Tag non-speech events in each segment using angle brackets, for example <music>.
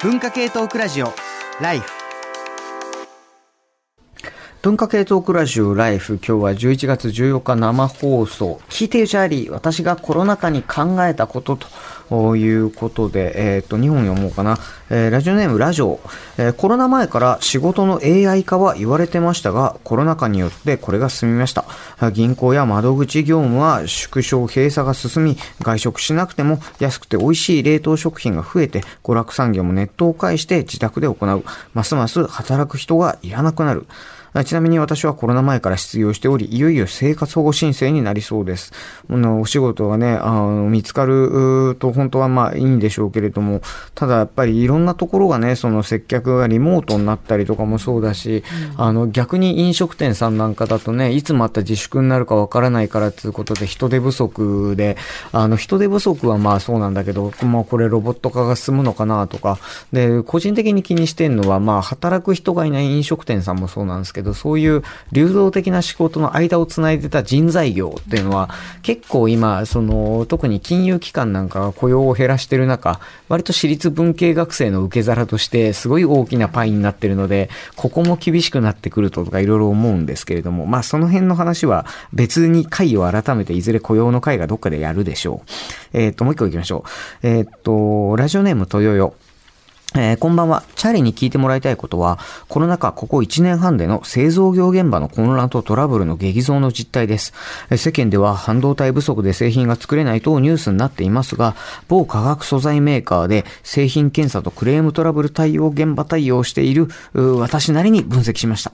文化系トークラジオライフ。文化系トークラジオライフ。今日は11月14日生放送。聞いてるチャーリー私がコロナ禍に考えたこととということで、えっ、と、2本読もうかな。えー、ラジオネームラジオ、えー、コロナ前から仕事の AI 化は言われてましたが、コロナ禍によってこれが進みました。銀行や窓口業務は縮小閉鎖が進み、外食しなくても安くて美味しい冷凍食品が増えて、娯楽産業もネットを介して自宅で行う。ますます働く人がいらなくなる。ちなみに私はコロナ前から失業しており、いよいよ生活保護申請になりそうです。お仕事がね、あの見つかると本当はまあいいんでしょうけれども、ただやっぱりいろんなところがね、その接客がリモートになったりとかもそうだし、うん、あの逆に飲食店さんなんかだとね、いつまた自粛になるかわからないからということで人手不足で、あの人手不足はまあそうなんだけど、まあこれロボット化が進むのかなとか、で、個人的に気にしてるのはまあ働く人がいない飲食店さんもそうなんですけど、けど、そういう流動的な仕事の間をつないでた人材業っていうのは、結構今、その、特に金融機関なんかが雇用を減らしてる中、割と私立文系学生の受け皿として、すごい大きなパイになってるので、ここも厳しくなってくるととかいろいろ思うんですけれども、まあその辺の話は別に会を改めていずれ雇用の会がどっかでやるでしょう。えっ、ー、と、もう一個行きましょう。えっ、ー、と、ラジオネーム豊よ。えー、こんばんは。チャーリーに聞いてもらいたいことは、コロナ禍ここ1年半での製造業現場の混乱とトラブルの激増の実態です。世間では半導体不足で製品が作れないとニュースになっていますが、某化学素材メーカーで製品検査とクレームトラブル対応現場対応している私なりに分析しました。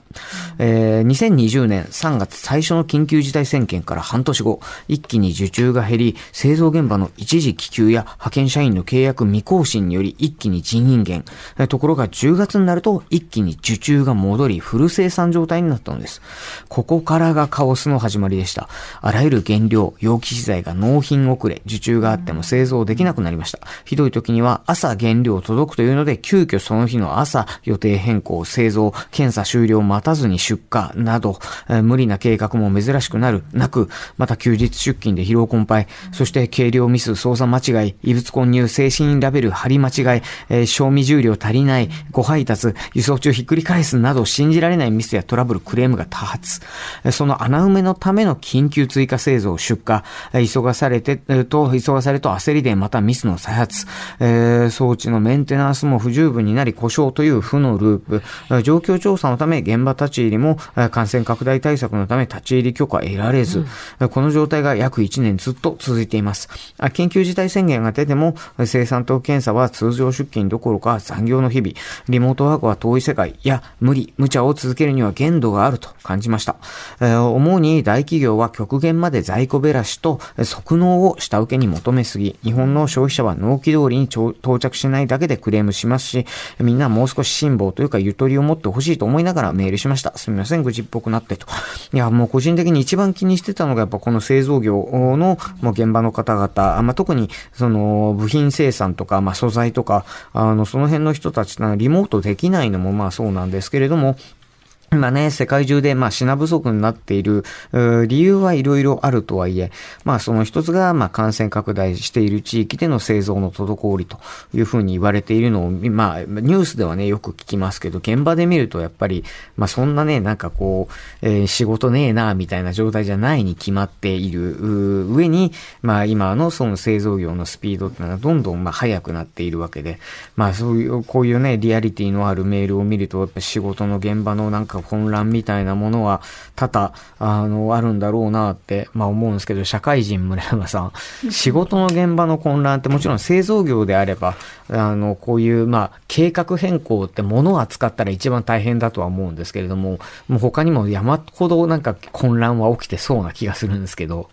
えー、2020年3月最初の緊急事態宣言から半年後、一気に受注が減り、製造現場の一時帰給や派遣社員の契約未更新により一気に人員減。ところが10月になると一気に受注が戻り、フル生産状態になったのです。ここからがカオスの始まりでした。あらゆる原料、容器資材が納品遅れ、受注があっても製造できなくなりました。ひどい時には朝原料届くというので、急遽その日の朝予定変更、製造、検査終了待たずに出荷など、えー、無理な計画も珍しくなる、なく、また休日出勤で疲労困憊、そして計量ミス、操作間違い、異物混入、精神ラベル貼り間違い、えー、賞味重量足りない、ご配達、輸送中ひっくり返すなど信じられないミスやトラブル、クレームが多発。その穴埋めのための緊急追加製造、出荷、急がされて、と、急がされと焦りでまたミスの再発、えー、装置のメンテナンスも不十分になり故障という負のループ、状況調査のため現場立ち入りも感染拡大対策のため立ち入り許可得られず、うん、この状態が約1年ずっと続いています。緊急事態宣言が出ても生産と検査は通常出勤どころか残業の日々、リモートワークは遠い世界や無理、無茶を続けるには限度があると感じました。えー、主に大企業は極限まで在庫べらしと即納を下請けに求めすぎ、日本の消費者は納期通りに到着しないだけでクレームしますし、みんなもう少し辛抱というかゆとりを持ってほしいと思いながらメールしました。すみません、愚痴っぽくなってと。いや、もう個人的に一番気にしてたのがやっぱこの製造業のもう現場の方々、まあ、特にその部品生産とか、まあ、素材とか、あの、その辺の人たちリモートできないのもまあそうなんですけれども、今ね、世界中でまあ品不足になっている理由はいろいろあるとはいえ、まあその一つがまあ感染拡大している地域での製造の滞りというふうに言われているのを、まあニュースではね、よく聞きますけど、現場で見るとやっぱり、まあそんなね、なんかこう、えー、仕事ねえな、みたいな状態じゃないに決まっている上に、まあ今のその製造業のスピードってのはどんどんまあ速くなっているわけで、まあそういう、こういうね、リアリティのあるメールを見ると、やっぱ仕事の現場のなんか混乱みたいなものは多々、あの、あるんだろうなって、まあ思うんですけど、社会人村山さん、<laughs> 仕事の現場の混乱ってもちろん製造業であれば、あの、こういう、まあ、計画変更って物を扱ったら一番大変だとは思うんですけれども、もう他にも山ほどなんか混乱は起きてそうな気がするんですけど。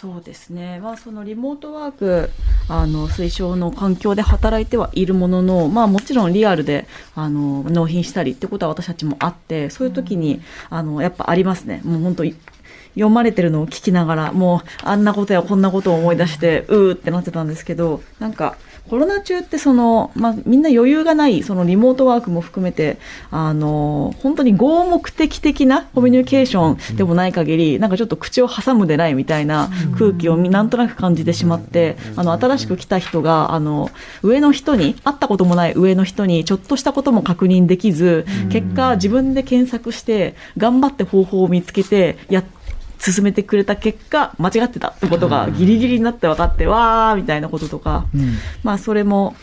そうですね、まあ、そのリモートワークあの推奨の環境で働いてはいるものの、まあ、もちろんリアルであの納品したりってことは私たちもあってそういう時に、あのやっぱありますね。もう本当読まれてるのを聞きながらもうあんなことやこんなことを思い出してうーってなってたんですけどなんかコロナ中ってその、まあ、みんな余裕がないそのリモートワークも含めてあの本当に合目的的なコミュニケーションでもない限りなんかちょっと口を挟むでないみたいな空気をなんとなく感じてしまってあの新しく来た人があの上の人に会ったこともない上の人にちょっとしたことも確認できず結果自分で検索して頑張って方法を見つけてやって進めてくれた結果、間違ってたってことがギリギリになって分かって、わーみたいなこととか、うん、まあそれも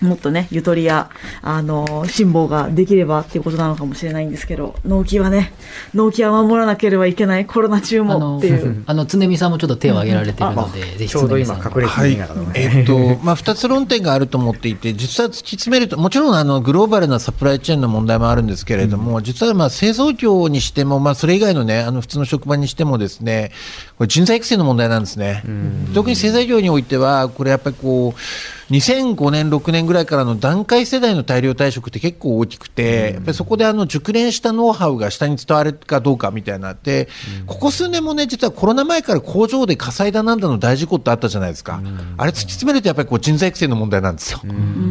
もっとね、ゆとりや、あの、辛抱ができればっていうことなのかもしれないんですけど、納期はね、納期は守らなければいけない、コロナ中もっていう。<laughs> あの、常見さんもちょっと手を挙げられてるので、ぜひちょうど今、隠れてはい、えっと、<laughs> まあ、二つ論点があると思っていて、実は突き詰めると、もちろん、あの、グローバルなサプライチェーンの問題もあるんですけれども、うん、実は、まあ、製造業にしても、まあ、それ以外のね、あの、普通の職場にしてもですね、これ人材育成の問題なんですね。うん、特に製材業においては、これやっぱりこう、2005年、6年ぐらいからの段階世代の大量退職って結構大きくて、やっぱりそこであの熟練したノウハウが下に伝わるかどうかみたいなって、ここ数年もね、実はコロナ前から工場で火災だなんだの大事故ってあったじゃないですか。あれ突き詰めるとやっぱりこう人材育成の問題なんですよ。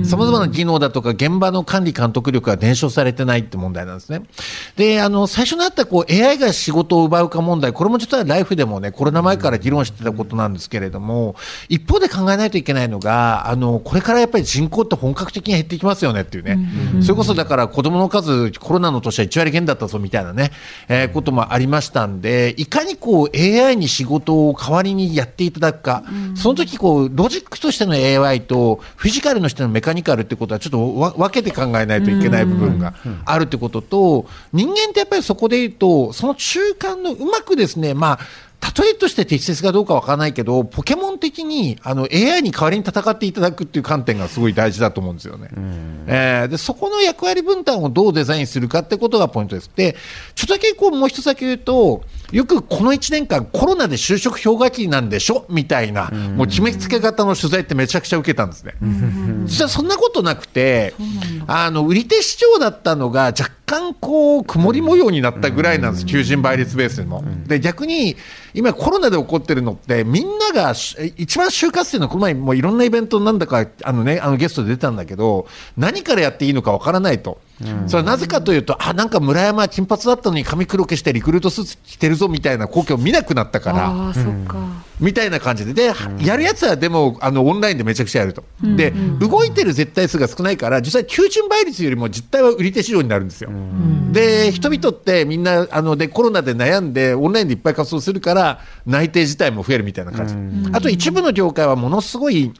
さまざまな技能だとか現場の管理監督力が伝承されてないって問題なんですね。で、あの、最初にあったこう AI が仕事を奪うか問題、これも実はライフでもね、コロナ前から議論してたことなんですけれども、一方で考えないといけないのが、あの、これからやっぱり人口って本格的に減ってきますよねっていうね、それこそだから子供の数、コロナの年は1割減だったぞみたいなね、えー、こともありましたんで、いかにこう AI に仕事を代わりにやっていただくか、その時こうロジックとしての AI とフィジカルの人のメカニカルってことはちょっと分けて考えないといけない部分があるってことと、人間ってやっぱりそこで言うと、その中間のうまくですね、まあ、例えとして適切かどうかわからないけど、ポケモン的にあの AI に代わりに戦っていただくっていう観点がすごい大事だと思うんですよね。えー、でそこの役割分担をどうデザインするかってことがポイントです。で、ちょっとだけこうもう一つだけ言うと、よくこの1年間コロナで就職氷河期なんでしょ？みたいな、もう決めつけ型の取材ってめちゃくちゃ受けたんですね。実はそんなことなくて、あの、売り手市場だったのが若干こう、曇り模様になったぐらいなんです、求人倍率ベースでも。で、逆に、今コロナで起こってるのって、みんなが、一番就活生のこの前もいろんなイベントなんだか、あのね、あのゲストで出たんだけど、何からやっていいのかわからないと。それはなぜかというと、あ、なんか村山は金髪だったのに髪黒くしてリクルートスーツ着てるぞみたいな光景を見なくなったから、みたいな感じで、で、やるやつはでも、あの、オンラインでめちゃくちゃやると。で、動いてる絶対数が少ないから、実際求人倍率よりも実態は売り手市場になるんですよ。で、人々ってみんな、あの、で、コロナで悩んで、オンラインでいっぱい活動するから、内定自体も増えるみたいな感じ。あと一部の業界はものすごい、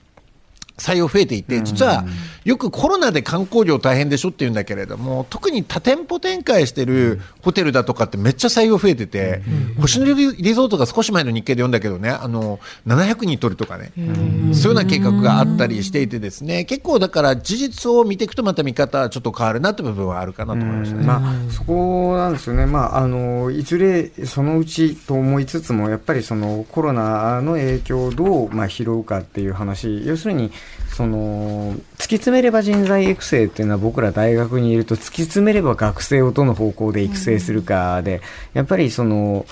採用増えていて、実はよくコロナで観光業大変でしょって言うんだけれども、特に多店舗展開してるホテルだとかってめっちゃ採用増えてて、星野リゾートが少し前の日経で読んだけどね、あの、700人取るとかね、そういうような計画があったりしていてですね、結構だから事実を見ていくとまた見方はちょっと変わるなって部分はあるかなと思いましたね。まあ、そこなんですよね。まあ、あの、いずれそのうちと思いつつも、やっぱりそのコロナの影響をどう、まあ、拾うかっていう話、要するに、その突き詰めれば人材育成っていうのは僕ら大学にいると突き詰めれば学生をどの方向で育成するかで、やっぱりその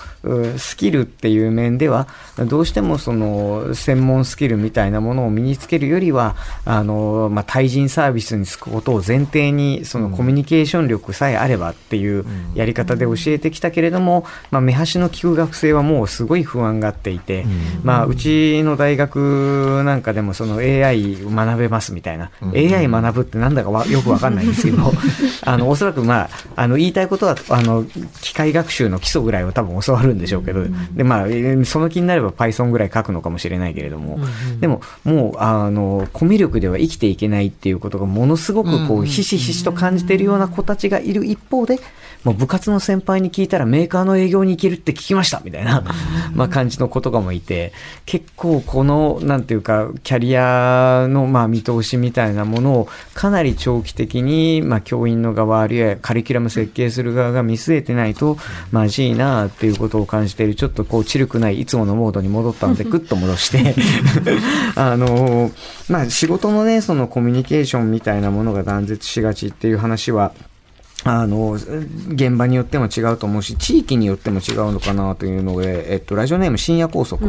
スキルっていう面ではどうしてもその専門スキルみたいなものを身につけるよりはあの、まあ、対人サービスにつくことを前提にそのコミュニケーション力さえあればっていうやり方で教えてきたけれども、まあ、目端の利く学生はもうすごい不安がっていて、まあ、うちの大学なんかでもその AI 学べますみたいな、うん、AI 学ぶってなんだかわよくわかんないんですけど、<laughs> あの、おそらくまあ、あの、言いたいことは、あの、機械学習の基礎ぐらいは多分教わるんでしょうけど、で、まあ、その気になれば Python ぐらい書くのかもしれないけれども、でも、もう、あの、コミュ力では生きていけないっていうことがものすごくこう、ひしひしと感じているような子たちがいる一方で、もう部活の先輩に聞いたらメーカーの営業に行けるって聞きました。みたいな、まあ感じの子とかもいて、結構この、なんていうか、キャリアのまあ見通しみたいなものをかなり長期的に、まあ教員の側あるいはカリキュラム設計する側が見据えてないとまずいなっていうことを感じている、ちょっとこう、チルくないいつものモードに戻ったので、ぐっと戻して。<laughs> あの、まあ仕事のね、そのコミュニケーションみたいなものが断絶しがちっていう話は、あの、現場によっても違うと思うし、地域によっても違うのかなというので、えっと、ラジオネーム深夜拘束。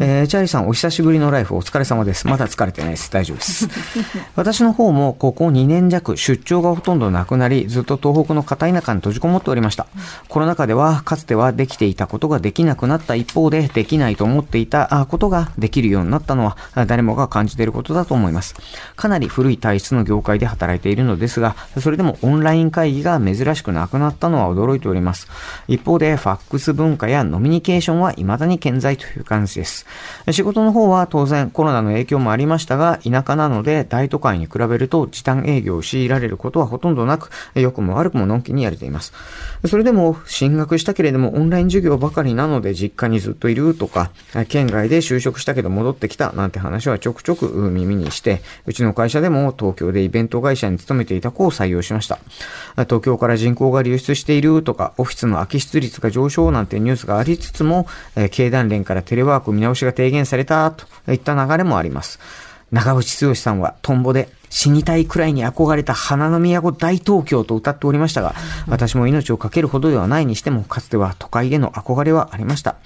えーチャーリーさん、お久しぶりのライフお疲れ様です。まだ疲れてないです。大丈夫です。<laughs> 私の方も、ここ2年弱、出張がほとんどなくなり、ずっと東北の片田舎に閉じこもっておりました。コロナ禍では、かつてはできていたことができなくなった一方で、できないと思っていたあことができるようになったのは、あ誰もが感じていることだと思います。かなり古い体質の業界で働いているのですが、それでもオンライン会議が珍しくなくなったのは驚いております。一方で、ファックス文化やノミニケーションは未だに健在という感じです。仕事の方は当然コロナの影響もありましたが、田舎なので大都会に比べると時短営業を強いられることはほとんどなく、良くも悪くものんきにやれています。それでも、進学したけれどもオンライン授業ばかりなので実家にずっといるとか、県外で就職したけど戻ってきたなんて話はちょくちょく耳にして、うちの会社でも東京でイベント会社に勤めていた子を採用しました。東京から人口が流出しているとか、オフィスの空き室率が上昇なんてニュースがありつつも、え経団連からテレワーク見直しが提言されたといった流れもあります。長渕剛さんはトンボで死にたいくらいに憧れた花の都大東京と歌っておりましたが、私も命を懸けるほどではないにしても、かつては都会への憧れはありました。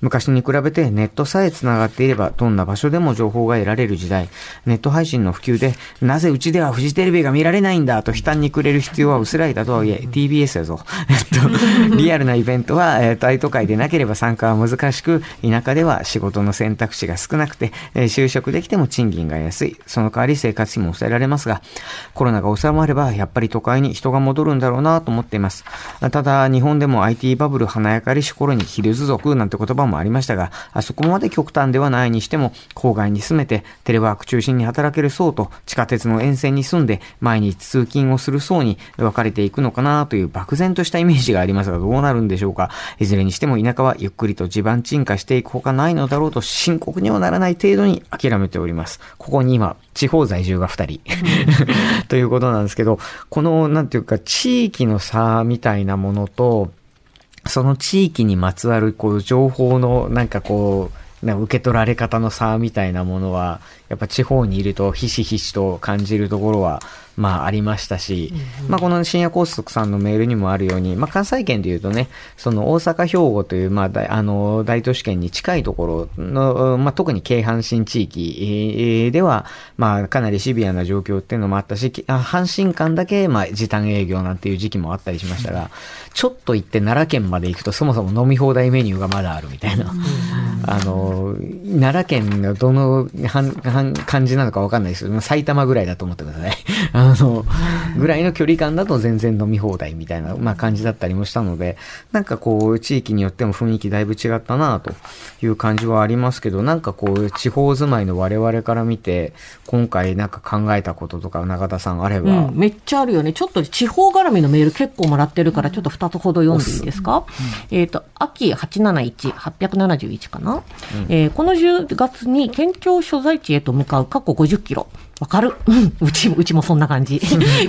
昔に比べてネットさえ繋がっていれば、どんな場所でも情報が得られる時代、ネット配信の普及で、なぜうちではフジテレビが見られないんだと悲嘆にくれる必要は薄らいだとはいえ、TBS やぞ。えっと、<laughs> リアルなイベントは、えー大都会でなければ参加は難しく、田舎では仕事の選択肢が少なくて、えー就職できても賃金が安い。その代わり生活費も抑えられますが、コロナが収まれば、やっぱり都会に人が戻るんだろうなと思っています。ただ、日本でも IT バブル華やかりし頃にヒルズ族なんて言葉もありましたが、あそこまで極端ではないにしても、郊外に住めて、テレワーク中心に働ける層と、地下鉄の沿線に住んで、毎日通勤をする層に分かれていくのかなという漠然としたイメージがありますが、どうなるんでしょうか。いずれにしても田舎はゆっくりと地盤沈下していくほかないのだろうと深刻にはならない程度に諦めております。ここに今、地方在住が2人。<laughs> ということなんですけど、この、なんていうか、地域の差みたいなものと、その地域にまつわる、こう、情報の、なんかこう、な受け取られ方の差みたいなものは、やっぱ地方にいるとひしひしと感じるところは、まあありましたし、まあこの深夜高速さんのメールにもあるように、まあ関西圏で言うとね、その大阪兵庫という、まあ大あの、大都市圏に近いところの、まあ特に京阪神地域えーでは、まあかなりシビアな状況っていうのもあったし、阪神間だけ、まあ時短営業なんていう時期もあったりしましたが、ちょっと行って奈良県まで行くとそもそも飲み放題メニューがまだあるみたいな。あの、奈良県のどの感じなのかわかんないです。けど、埼玉ぐらいだと思ってください。<laughs> あの、ぐらいの距離感だと全然飲み放題みたいな、まあ感じだったりもしたので、なんかこう、地域によっても雰囲気だいぶ違ったなという感じはありますけど、なんかこう、地方住まいの我々から見て、今回なんか考えたこととか、中田さんあれば、うん、めっちゃあるよね。ちょっと地方絡みのメール結構もらってるから、ちょっと2つほど読んでいいですか、えっ、と、秋871、871かな、えーこの10月に県庁所在地へと向かう過去50キロ。わかる？うん、うち、うちもそんな感じ。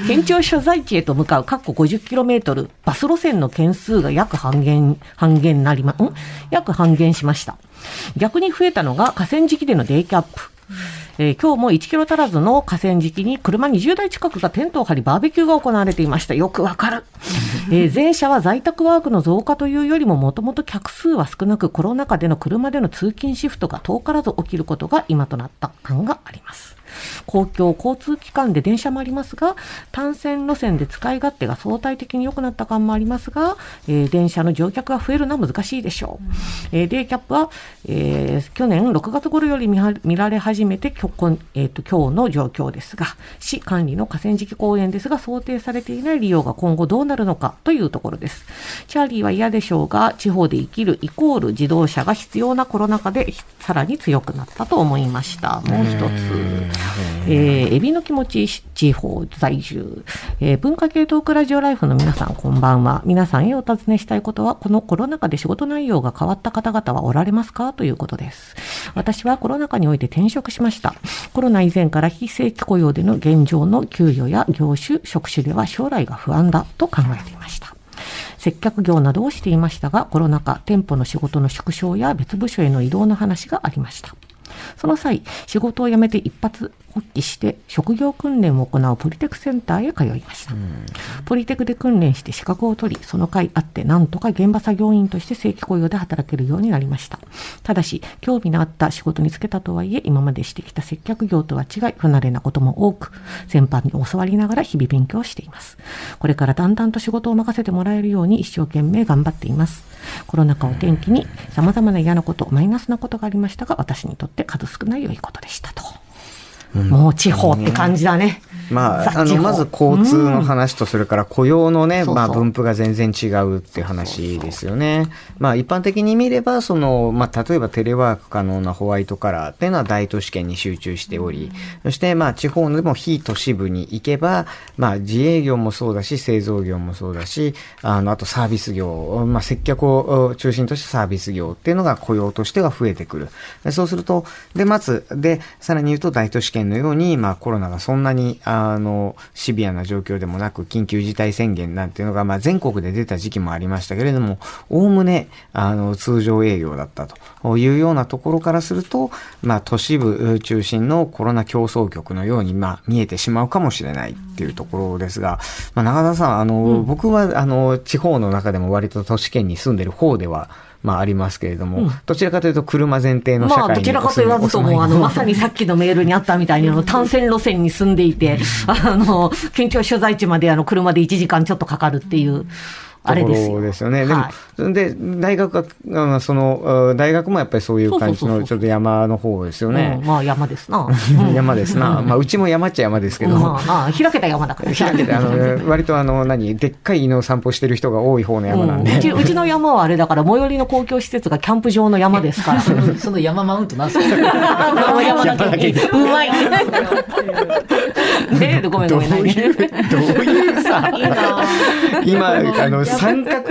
県庁所在地へと向かう過去50キロメートル、バス路線の件数が約半減、半減なりま、ん？約半減しました。逆に増えたのが河川敷でのデイキャップ。えー今日も1キロ足らずの河川敷に車20台近くがテントを張りバーベキューが行われていました。よくわかる。<laughs> えー前者は在宅ワークの増加というよりももともと客数は少なくコロナ禍での車での通勤シフトが遠からず起きることが今となった感があります。公共交通機関で電車もありますが、単線路線で使い勝手が相対的に良くなった感もありますが、えー電車の乗客が増えるのは難しいでしょう。えーデイキャップは、えー去年6月頃より見は見られ始めて、きょえーと今日の状況ですが、市管理の河川敷公園ですが、想定されていない利用が今後どうなるのかというところです。チャーリーは嫌でしょうが、地方で生きるイコール自動車が必要なコロナ禍でさらに強くなったと思いました。もう一つ。えーエビの気持ち地方在住、えー文化系トークラジオライフの皆さんこんばんは。皆さんへお尋ねしたいことは、このコロナ禍で仕事内容が変わった方々はおられますか？ということです。私はコロナ禍において転職しました。コロナ以前から非正規雇用での現状の給与や業種、職種では将来が不安だと考えていました。接客業などをしていましたが、コロナ禍、店舗の仕事の縮小や別部署への移動の話がありました。その際、仕事を辞めて一発発揮して職業訓練を行うポリテクセンターへ通いました。ポリテクで訓練して資格を取り、その甲あってなんとか現場作業員として正規雇用で働けるようになりました。ただし、興味のあった仕事に就けたとはいえ、今までしてきた接客業とは違い、不慣れなことも多く、先輩に教わりながら日々勉強しています。これからだんだんと仕事を任せてもらえるように一生懸命頑張っています。コロナ禍を転機に様々な嫌なこと、マイナスなことがありましたが、私にとって数少ない良いことでしたと。もう地方って感じだね。まあ、あの、まず交通の話と、それから雇用のね、そうそう。まあ、分布が全然違うっていう話ですよね。まあ、一般的に見れば、その、まあ、例えばテレワーク可能なホワイトカラーっていうのは大都市圏に集中しており、そして、まあ、地方でも非都市部に行けば、まあ、自営業もそうだし、製造業もそうだし、あの、あとサービス業、まあ、接客を中心としたサービス業っていうのが雇用としては増えてくる。でそうすると、で、まず、で、さらに言うと大都市圏のように、まあ、コロナがそんなに、あの、シビアな状況でもなく、緊急事態宣言なんていうのが、まあ、全国で出た時期もありましたけれども、おおむね、あの、通常営業だったと。いうようなところからすると、まあ、都市部中心のコロナ競争局のように、まあ、見えてしまうかもしれないっていうところですが、まあ、中田さん、あの、僕は、あの、地方の中でも割と都市圏に住んでる方では、まあ、ありますけれども、どちらかというと車前提の社会にまあ、どちらかと言わずとも、あの、<laughs> まさにさっきのメールにあったみたいに、あの、単線路線に住んでいて、あの、県庁所在地まで、あの、車で1時間ちょっとかかるっていう、あれですよ。ところですよね。でも、はいで、大学が、あその、あ大学もやっぱりそういう感じの、ちょっと山の方ですようんね。まあ、山ですな。<laughs> 山ですな。まあ、うちも山っちゃ山ですけど、まあまあ、開けた山だから。開けて、あの、割とあの、何、でっかい犬を散歩してる人が多い方の山なんで。うんうちうちの山はあれだから、最寄りの公共施設がキャンプ場の山ですから。そ <laughs> のその山マウントなんすか山だけに。うまい。<laughs> ねえ、ごめんごめん。どういう、どういうさ、今、あの、三角、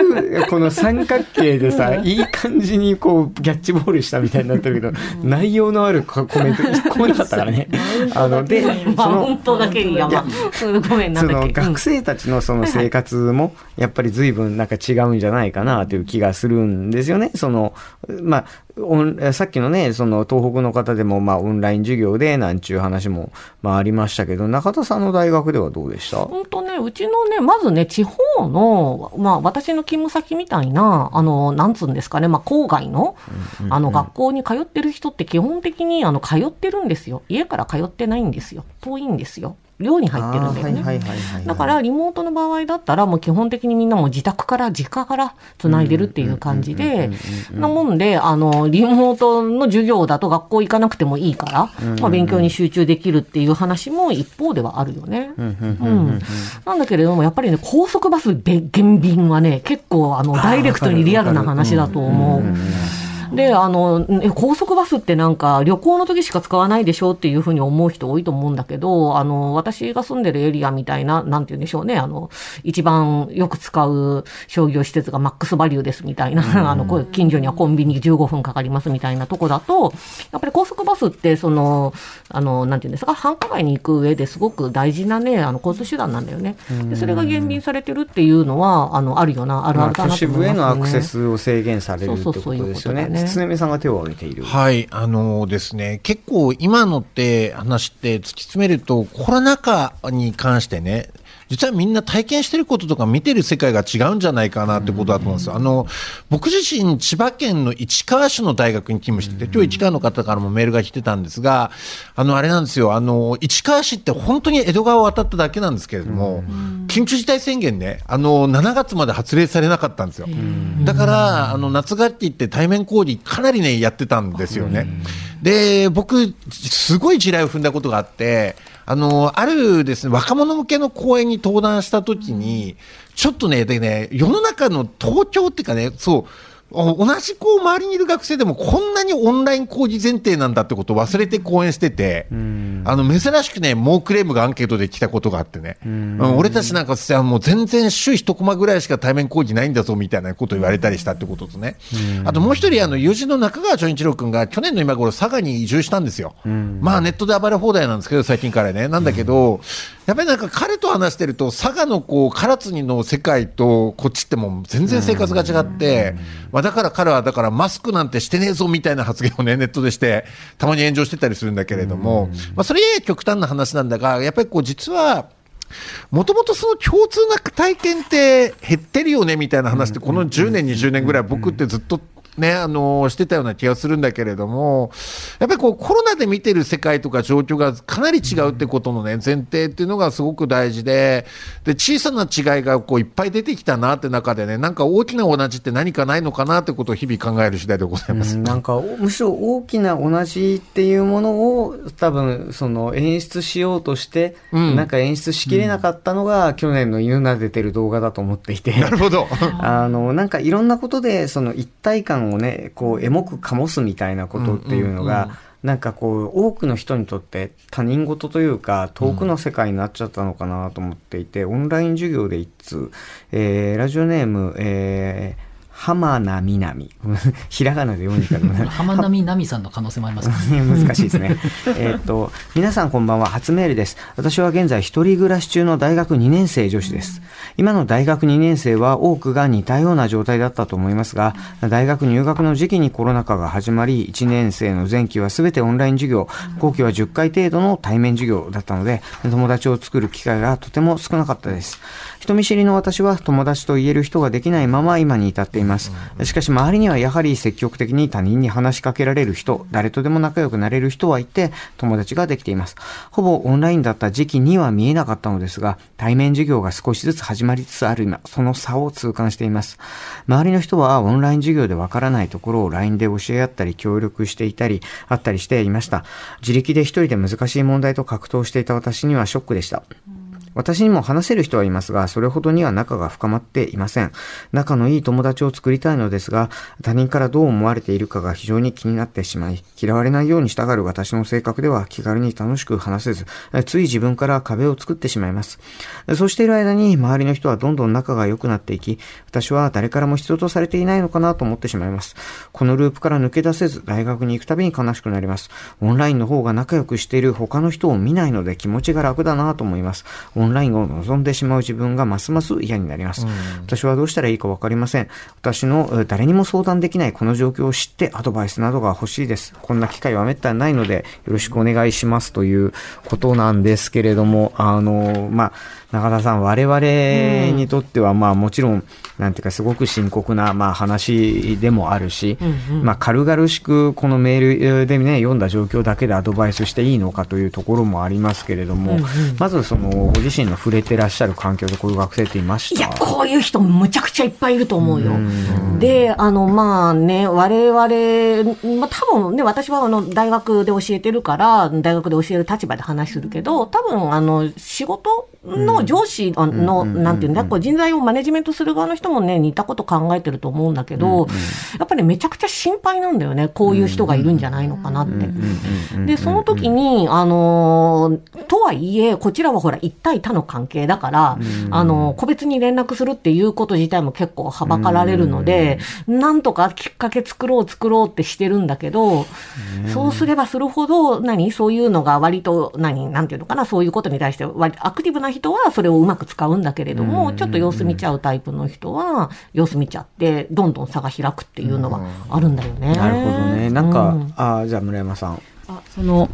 この三角形でさ、いい感じにこう、キャッチボールしたみたいになってるけど、内容のあるコメント一個もなかったからね。あの、で、そのマウン、トだけに山。うんごめん、なそ。の学生たちのその生活もやっぱり随分なんか違うんじゃないかなという気がするんですよね。その、まあ、さっきのね、その東北の方でもまあオンライン授業でなんちゅう話もまあありましたけど、中田さんの大学ではどうでした？本当ね、うちのね、まずね、地方の、まあ、私の勤務先みたいな、あの、なんつうんですかね、まあ、郊外の、あの、学校に通ってる人って基本的に、あの、通ってるんですよ。家から通ってないんですよ。遠いんですよ。寮に入ってるんだよね。あーはいはいはいはいはいだから、リモートの場合だったら、もう基本的にみんなも自宅から、実家から繋いでるっていう感じで、なもんで、あの、リモートの授業だと学校行かなくてもいいから、まあ、勉強に集中できるっていう話も一方ではあるよね。うん。なんだけれども、やっぱりね、高速バスで減便はね、結構、あの、ダイレクトにリアルな話だと思う。で、あの、え高速バスってなんか旅行の時しか使わないでしょっていうふうに思う人多いと思うんだけど、あの、私が住んでるエリアみたいな、なんて言うんでしょうね、あの、一番よく使う商業施設がマックスバリューですみたいな、あの、近所にはコンビニ15分かかりますみたいなとこだと、やっぱり高速バスって、その、あの、なんて言うんですか、繁華街に行く上ですごく大事なね、あの、交通手段なんだよね。で、それが減便されてるっていうのは、あの、あるよな、あるあまあ、るだ都なと思います、ね。市部へのアクセスを制限されるってことですよね。ねつねみさんが手を挙げている。はい、あのですね、結構今のって話って突き詰めると、コロナ禍に関してね、実はみんな体験してることとか見てる世界が違うんじゃないかなってことだと思うんですよ。あの、僕自身、千葉県の市川市の大学に勤務してて、今日市川の方からもメールが来てたんですが、あの、あれなんですよ、あの、市川市って本当に江戸川を渡っただけなんですけれども、緊急事態宣言ね、あの、7月まで発令されなかったんですよ。だから、あの、夏学期って対面講義かなりね、やってたんですよね。で、僕、すごい地雷を踏んだことがあって、あの、あるですね、若者向けの講演に登壇したときに、ちょっとね、でね、世の中の東京っていうかね、そう、同じこう周りにいる学生でもこんなにオンライン講義前提なんだってことを忘れて講演してて、あの珍しくね、猛クレームがアンケートで来たことがあってね、うん。俺たちなんかさ、もう全然週一コマぐらいしか対面講義ないんだぞみたいなことを言われたりしたってこととね、あともう一人、あの友人の中川長一郎君が去年の今頃佐賀に移住したんですよ。まあネットで暴れ放題なんですけど、最近からね。なんだけど、やっぱりなんか彼と話してると、佐賀のこう、唐津の世界とこっちってもう全然生活が違って、まあだから彼はだからマスクなんてしてねえぞみたいな発言をね、ネットでして、たまに炎上してたりするんだけれども、まあそれやや極端な話なんだが、やっぱりこう実は、もともとその共通な体験って減ってるよねみたいな話って、この10年、20年ぐらい僕ってずっとね、あのしてたような気がするんだけれども、やっぱりこうコロナで見てる世界とか状況がかなり違うってことのね、前提っていうのがすごく大事で、で、小さな違いがこういっぱい出てきたなって中でね、なんか大きな同じって何かないのかなってことを日々考える次第でございます。うんなんかおむしろ大きな同じっていうものを多分その演出しようとして、うんなんか演出しきれなかったのが去年の犬撫でてる動画だと思っていて。なるほど。<laughs> あの、なんかいろんなことで、その一体感をね、こう、エモく醸すみたいなことっていうのが、うんうんなんかこう、多くの人にとって他人事というか、遠くの世界になっちゃったのかなと思っていて、オンライン授業で一通、えー、ラジオネーム、えー、浜名みなみ。<laughs> ひらがなで読んでたのね。<laughs> 浜波奈美さんの可能性もありますか。<laughs> 難しいですね。えーっと、皆さんこんばんは、初メールです。私は現在一人暮らし中の大学2年生女子です。今の大学2年生は多くが似たような状態だったと思いますが、大学入学の時期にコロナ禍が始まり、1年生の前期は全てオンライン授業、後期は10回程度の対面授業だったので、友達を作る機会がとても少なかったです。人見知りの私は友達と言える人ができないまま今に至っています。しかし周りにはやはり積極的に他人に話しかけられる人、誰とでも仲良くなれる人はいて、友達ができています。ほぼオンラインだった時期には見えなかったのですが、対面授業が少しずつ始まりつつある今、その差を痛感しています。周りの人はオンライン授業でわからないところを LINE で教え合ったり協力していたり、あったりしていました。自力で一人で難しい問題と格闘していた私にはショックでした。私にも話せる人はいますが、それほどには仲が深まっていません。仲のいい友達を作りたいのですが、他人からどう思われているかが非常に気になってしまい、嫌われないようにしたがる私の性格では気軽に楽しく話せず、つい自分から壁を作ってしまいます。そうしている間に周りの人はどんどん仲が良くなっていき、私は誰からも必要とされていないのかなと思ってしまいます。このループから抜け出せず、大学に行くたびに悲しくなります。オンラインの方が仲良くしている他の人を見ないので気持ちが楽だなと思います。オンラインを望んでしまう自分がますます嫌になります。私はどうしたらいいかわかりません。私のえー誰にも相談できないこの状況を知ってアドバイスなどが欲しいです。こんな機会はめったにないのでよろしくお願いしますということなんですけれども、あの、まあ、中田さん、我々にとっては、まあもちろん、なんていうかすごく深刻な、まあ話でもあるし、まあ軽々しくこのメールでね、読んだ状況だけでアドバイスしていいのかというところもありますけれども、まずその、ご自身の触れてらっしゃる環境でこういう学生っていました？いや、こういう人むちゃくちゃいっぱいいると思うよ。で、あの、まあね、我々、まあ多分ね、私はあの、大学で教えてるから、大学で教える立場で話するけど、多分あの、仕事の上司の、なんていうんだ、こう人材をマネジメントする側の人もね、似たこと考えてると思うんだけど、やっぱりめちゃくちゃ心配なんだよね。こういう人がいるんじゃないのかなって。で、その時に、あの、とはいえ、こちらはほら、一対他の関係だから、あの、個別に連絡するっていうこと自体も結構はばかられるので、なんとかきっかけ作ろう作ろうってしてるんだけど、そうすればするほど、何そういうのが割と、何なんていうのかなそういうことに対して割、アクティブな人はそれをうまく使うんだけれども、ちょっと様子見ちゃうタイプの人は、様子見ちゃって、どんどん差が開くっていうのはあるんだよね。なるほどね。なんか、うんああ、じゃあ村山さん。あその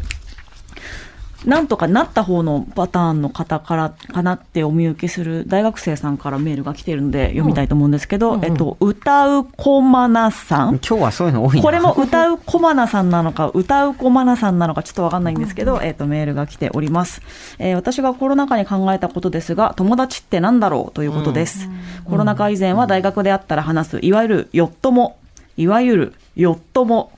なんとかなった方のパターンの方からかなってお見受けする大学生さんからメールが来ているので読みたいと思うんですけど、えっと、歌うこまなさん。今日はそういうの多いなこれも歌うこまなさんなのか、歌うこまなさんなのかちょっとわかんないんですけど、えっと、メールが来ております。えー私がコロナ禍に考えたことですが、友達ってなんだろうということです。コロナ禍以前は大学であったら話す、いわゆるよっとも、いわゆるよっとも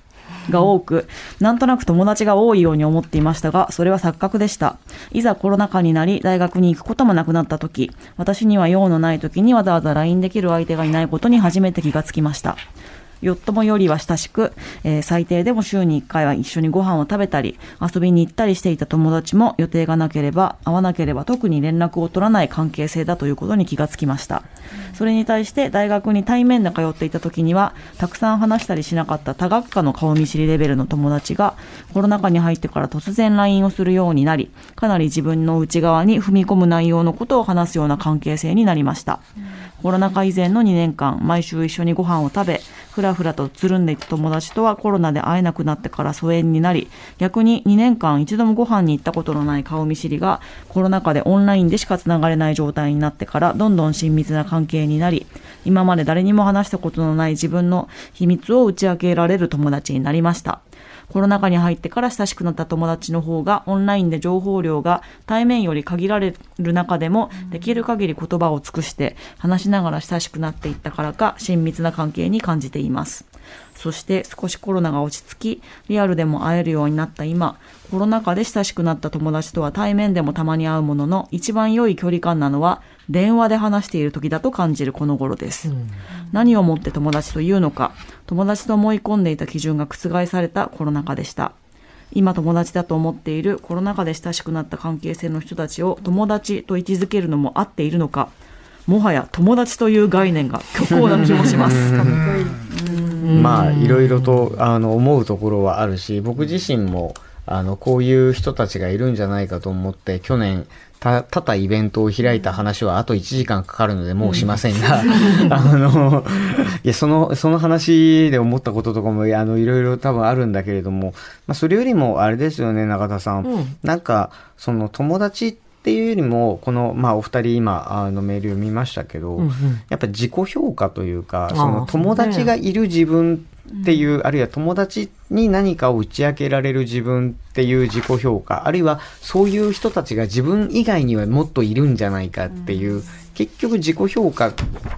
が多く、なんとなく友達が多いように思っていましたが、それは錯覚でした。いざコロナ禍になり、大学に行くこともなくなった時、私には用のない時にわざわざ LINE できる相手がいないことに初めて気がつきました。よっともよりは親しく、えー最低でも週に1回は一緒にご飯を食べたり、遊びに行ったりしていた友達も予定がなければ、会わなければ特に連絡を取らない関係性だということに気がつきました。それに対して大学に対面で通っていた時には、たくさん話したりしなかった多学科の顔見知りレベルの友達が、コロナ禍に入ってから突然 LINE をするようになり、かなり自分の内側に踏み込む内容のことを話すような関係性になりました。コロナ禍以前の2年間、毎週一緒にご飯を食べ、ふらふらとつるんでいた友達とはコロナで会えなくなってから疎遠になり、逆に2年間一度もご飯に行ったことのない顔見知りが、コロナ禍でオンラインでしかつながれない状態になってから、どんどん親密な関係になり、今まで誰にも話したことのない自分の秘密を打ち明けられる友達になりました。コロナ禍に入ってから親しくなった友達の方がオンラインで情報量が対面より限られる中でもできる限り言葉を尽くして話しながら親しくなっていったからか親密な関係に感じています。そして少しコロナが落ち着き、リアルでも会えるようになった今、コロナ禍で親しくなった友達とは対面でもたまに会うものの、一番良い距離感なのは、電話で話している時だと感じるこの頃です。何をもって友達というのか、友達と思い込んでいた基準が覆されたコロナ禍でした。今友達だと思っているコロナ禍で親しくなった関係性の人たちを友達と位置づけるのも合っているのか、もはや友達という概念が虚構な気もします。まあいろいろとあの思うところはあるし僕自身もあのこういう人たちがいるんじゃないかと思って去年た多々イベントを開いた話はあと1時間かかるのでもうしませんが、<laughs> あのいやそのその話で思ったこととかもあのいろいろ多分あるんだけれども、まあ、それよりもあれですよね中田さん、うん。なんかその友達っていうよりもこの、まあ、お二人今あのメール読みましたけど、うんうん。やっぱ自己評価というか、その友達がいる自分っていう、あるいは友達に何かを打ち明けられる自分っていう自己評価、あるいはそういう人たちが自分以外にはもっといるんじゃないかっていう、結局自己評価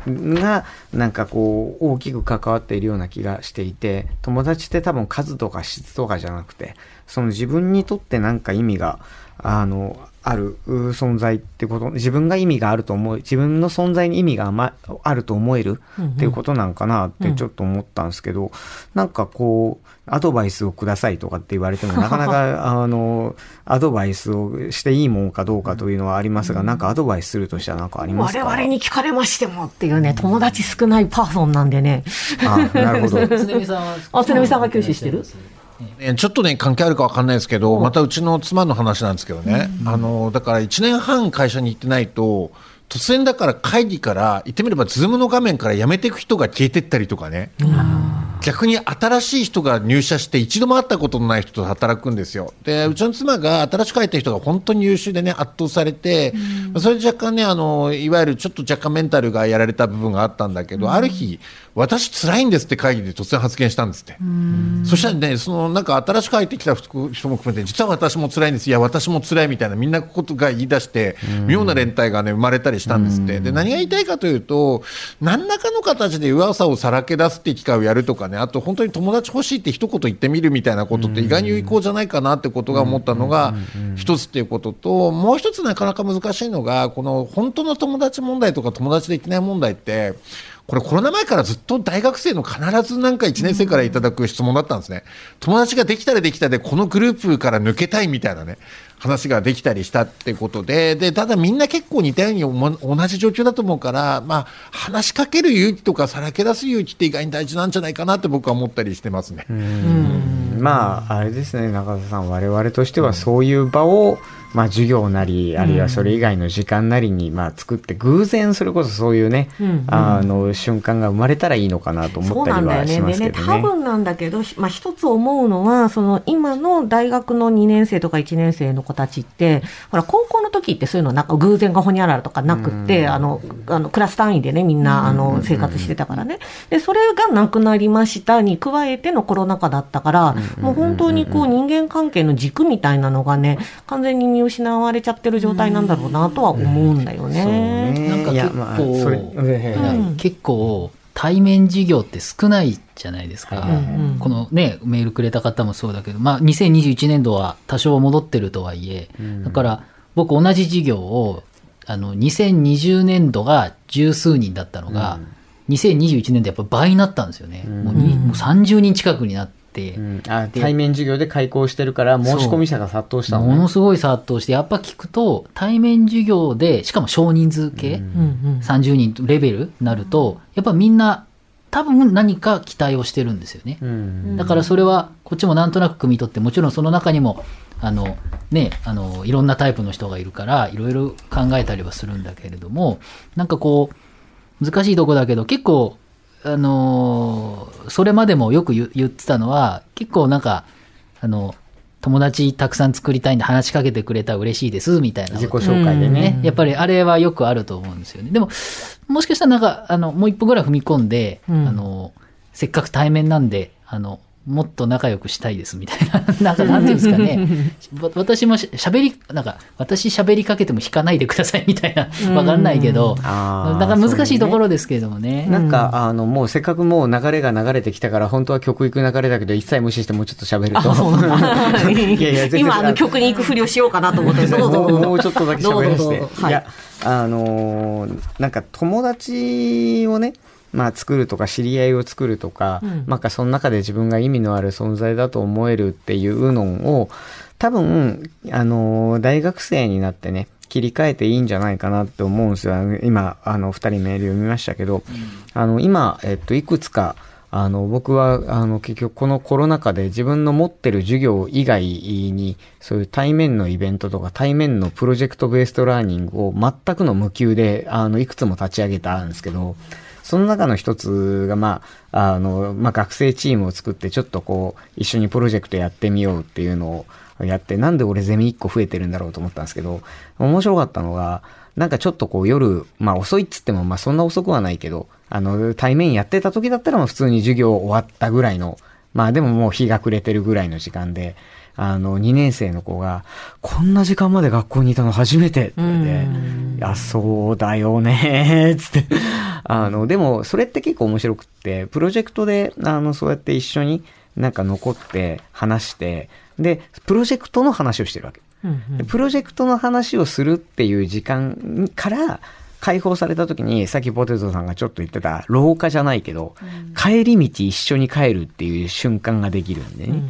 がなんかこう大きく関わっているような気がしていて、友達って多分数とか質とかじゃなくて、その自分にとってなんか意味が、あの、あるう存在ってこと、自分が意味があると思う、自分の存在に意味があ,、ま、あると思えるっていうことなんかなってちょっと思ったんですけど、なんかこう、アドバイスをくださいとかって言われても、<laughs> なかなか、あの、アドバイスをしていいもんかどうかというのはありますが、なんかアドバイスするとしてはなんかあります我か々に聞かれましてもっていうね、友達少ないパーソンなんでね。あなるほど。<laughs> つねみさんは。あつねみさんが吸収してる？ねちょっとね、関係あるかわかんないですけど、またうちの妻の話なんですけどね、あの、だから1年半会社に行ってないと、突然だから会議から、言ってみればズームの画面から辞めていく人が消えてったりとかね、逆に新しい人が入社して一度も会ったことのない人と働くんですよ。で、うちの妻が新しく入った人が本当に優秀でね、圧倒されて、それで若干ね、あの、いわゆるちょっと若干メンタルがやられた部分があったんだけど、ある日、私辛いんですって会議で突然発言したんですって。そしたらね、そのなんか新しく入ってきた人も含めて、実は私も辛いんです。いや、私も辛いみたいな、みんなことが言い出して、妙な連帯がね、生まれたりしたんですって。で、何が言いたいかというと、何らかの形で噂をさらけ出すって機会をやるとかね、あと本当に友達欲しいって一言言ってみるみたいなことって意外に有効じゃないかなってことが思ったのが、一つっていうことと、もう一つなかなか難しいのが、この本当の友達問題とか友達できない問題って、これコロナ前からずっと大学生の必ずなんか1年生からいただく質問だったんですね。友達ができたらできたで、このグループから抜けたいみたいなね、話ができたりしたってことで、で、ただみんな結構似たように同じ状況だと思うから、まあ、話しかける勇気とかさらけ出す勇気って意外に大事なんじゃないかなって僕は思ったりしてますね。まあ、あれですね、中田さん、我々としてはそういう場を、まあ、授業なり、あるいはそれ以外の時間なりに、まあ、作って、偶然それこそそういうね、うんあの、瞬間が生まれたらいいのかなと思そうったりはしなんだよね。でね、ますけどね。多分なんだけど、まあ、一つ思うのは、その、今の大学の2年生とか1年生の子たちって、ほら、高校の時ってそういうのなんか偶然がほにゃららとかなくって、あの、あの、クラス単位でね、みんな、あの、生活してたからね。で、それがなくなりましたに加えてのコロナ禍だったから、もう本当にこう、人間関係の軸みたいなのがね、完全に見失われちゃってる状態なんだろうなとは思うんだよそうね。ね。いや、なんか結構まあ、結構対面授業って少ないじゃないですか。はいうんうん。このね、メールくれた方もそうだけど、まあ2021年度は多少戻ってるとはいえ、だから僕同じ授業を、あの、2020年度が十数人だったのが、2021年でやっぱ倍になったんですよね。もうにもう30人近くになって、うん。あ対面授業で開講してるから申し込み者が殺到したのね。ものすごい殺到して、やっぱ聞くと、対面授業で、しかも少人数系、30人レベルになると、やっぱみんな、多分何か期待をしてるんですよね。うん。だからそれは、こっちもなんとなく汲み取って、もちろんその中にも、あの、ね、あの、いろんなタイプの人がいるから、いろいろ考えたりはするんだけれども、なんかこう、難しいとこだけど、結構、あのーそれまでもよく言言ってたのは、結構なんか、あの、友達たくさん作りたいんで話しかけてくれたら嬉しいです、みたいな。自己紹介でねね、やっぱりあれはよくあると思うんですよね。でも、もしかしたらなんか、あの、もう一歩ぐらい踏み込んで、うんあの、せっかく対面なんで、あの、もっと仲良くしたいですみたいな、<laughs> なんか、なんていうんですかね。わ私もし喋り、なんか、私喋りかけても引かないでくださいみたいな、わかんないけど、あーだから難しいところですけれどもね。なんか、あの、もうせっかくもう流れが流れてきたから、本当は曲行く流れだけど、一切無視してもうちょっと喋ると。<laughs> いやいや全然 <laughs> 今、あの、曲に行くふりをしようかなと思って、どうぞどう。ぞ。もうちょっとだけ喋らせて。い。いや、あのーなんか友達をね、まあ作るとか知り合いを作るとか、うん。なんかその中で自分が意味のある存在だと思えるっていうのを、多分、あのー大学生になってね、切り替えていいんじゃないかなって思うんですよ。今、あの、二人メール読みましたけど、あの、今、えっと、いくつか、あの、僕は、あの、結局このコロナ禍で自分の持ってる授業以外に、そういう対面のイベントとか対面のプロジェクトベーストラーニングを全くの無給で、あの、いくつも立ち上げたんですけど、その中の一つが、まあ、あの、まあ、学生チームを作って、ちょっとこう、一緒にプロジェクトやってみようっていうのをやって、なんで俺ゼミ1個増えてるんだろうと思ったんですけど、面白かったのが、なんかちょっとこう夜、まあ遅いっつってもまあそんな遅くはないけど、あの、対面やってた時だったらまあ普通に授業終わったぐらいの、まあでももう日が暮れてるぐらいの時間で、あの、2年生の子が、こんな時間まで学校にいたの初めてって言って、いや、そうだよねつって。あの、でも、それって結構面白くって、プロジェクトで、あの、そうやって一緒になんか残って話して、で、プロジェクトの話をしてるわけ。でプロジェクトの話をするっていう時間から解放された時に、さっきポテトさんがちょっと言ってた、廊下じゃないけど、帰り道一緒に帰るっていう瞬間ができるんでね。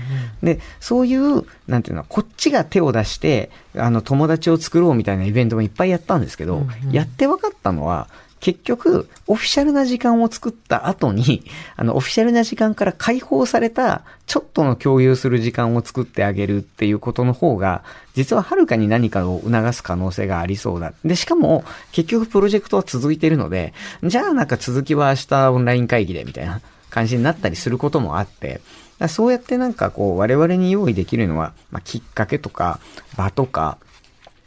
で、そういう、なんていうの、こっちが手を出して、あの、友達を作ろうみたいなイベントもいっぱいやったんですけど、やって分かったのは、結局、オフィシャルな時間を作った後に、<laughs> あの、オフィシャルな時間から解放された、ちょっとの共有する時間を作ってあげるっていうことの方が、実ははるかに何かを促す可能性がありそうだ。で、しかも、結局プロジェクトは続いてるので、じゃあなんか続きは明日オンライン会議でみたいな <laughs> 感じになったりすることもあって、そうやってなんかこう、我々に用意できるのは、まあ、きっかけとか、場とか、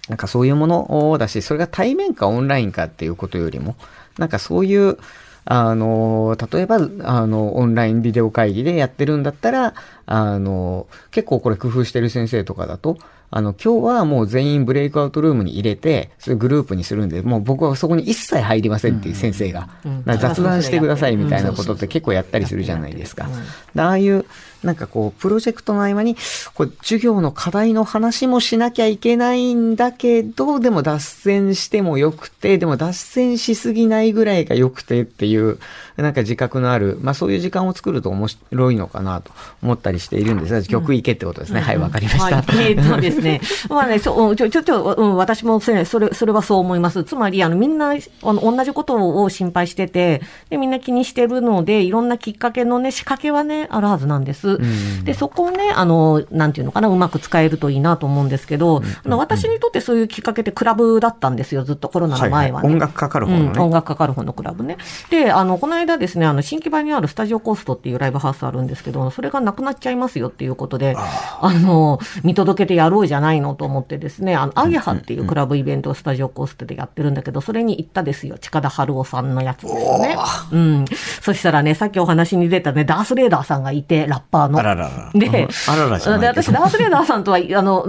なんかそういうものだし、それが対面かオンラインかっていうことよりも、なんかそういう、あの、例えば、あの、オンラインビデオ会議でやってるんだったら、あの、結構これ工夫してる先生とかだと、あの、今日はもう全員ブレイクアウトルームに入れて、そういうグループにするんで、もう僕はそこに一切入りませんっていう先生が、雑談してくださいみたいなことって結構やったりするじゃないですか。でああいう、なんかこう、プロジェクトの合間に、こう、授業の課題の話もしなきゃいけないんだけど、でも脱線してもよくて、でも脱線しすぎないぐらいがよくてっていう、なんか自覚のある、まあそういう時間を作ると面白いのかなと思ったりしているんですが、曲いけってことですね。はい、わかりました。はい、えーっとですね、<laughs> まあね、そう、ちょ、ちょ、ちょ、うん、私もそれ、それ、それはそう思います。つまり、あの、みんな、あの、同じことを心配してて、で、みんな気にしてるので、いろんなきっかけのね、仕掛けはね、あるはずなんです。で、そこをね、あの、なんていうのかな、うまく使えるといいなと思うんですけど、あの、私にとってそういうきっかけってクラブだったんですよ、ずっとコロナの前はね。音楽かかる方のね。うん、音楽かかる方のクラブね。で、あの、この間ですね、あの、新木場にあるスタジオコーストっていうライブハウスあるんですけど、それがなくなっちゃいますよっていうことで、あの、見届けてやろうじゃないのと思ってですね、あの、アゲハっていうクラブイベントをスタジオコーストでやってるんだけど、それに行ったですよ。近田春夫さんのやつですね。うん。そしたらね、さっきお話に出たね、ダースレーダーさんがいて、ラッパーの。あららら。で、あららで、私、ダースレーダーさんとは、<laughs> あの、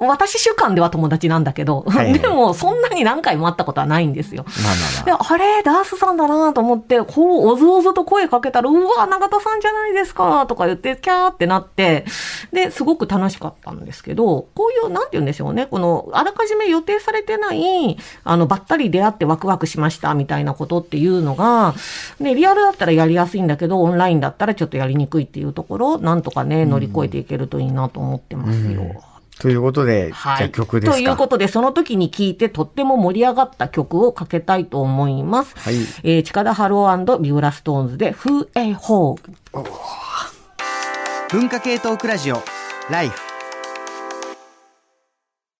私主観では友達なんだけど、はいはいでも、そんなに何回も会ったことはないんですよ。まあまあで、まあ。あれ、ダースさんだなと思って、こう、おずおずと声かけたら、うわ、永田さんじゃないですか、とか言って、キャーってなって、で、すごく楽しかったんですけど、こういう、なんて言うんでしょうね、この、あらかじめ予定されてない、あの、ばったり出会ってワクワクしましたみたいなことっていうのが、ね、リアルだったらやりやすいんだけど、オンラインだったらちょっとやりにくいっていうところ、なんとかね、乗り越えていけるといいなと思ってますよ。ということで、はい。じゃあ曲ですか。ということで、その時に聴いてとっても盛り上がった曲をかけたいと思います。はいえー、近田春夫ビブラストーンズで、風営ホー文化系トークラジオ、ライフ。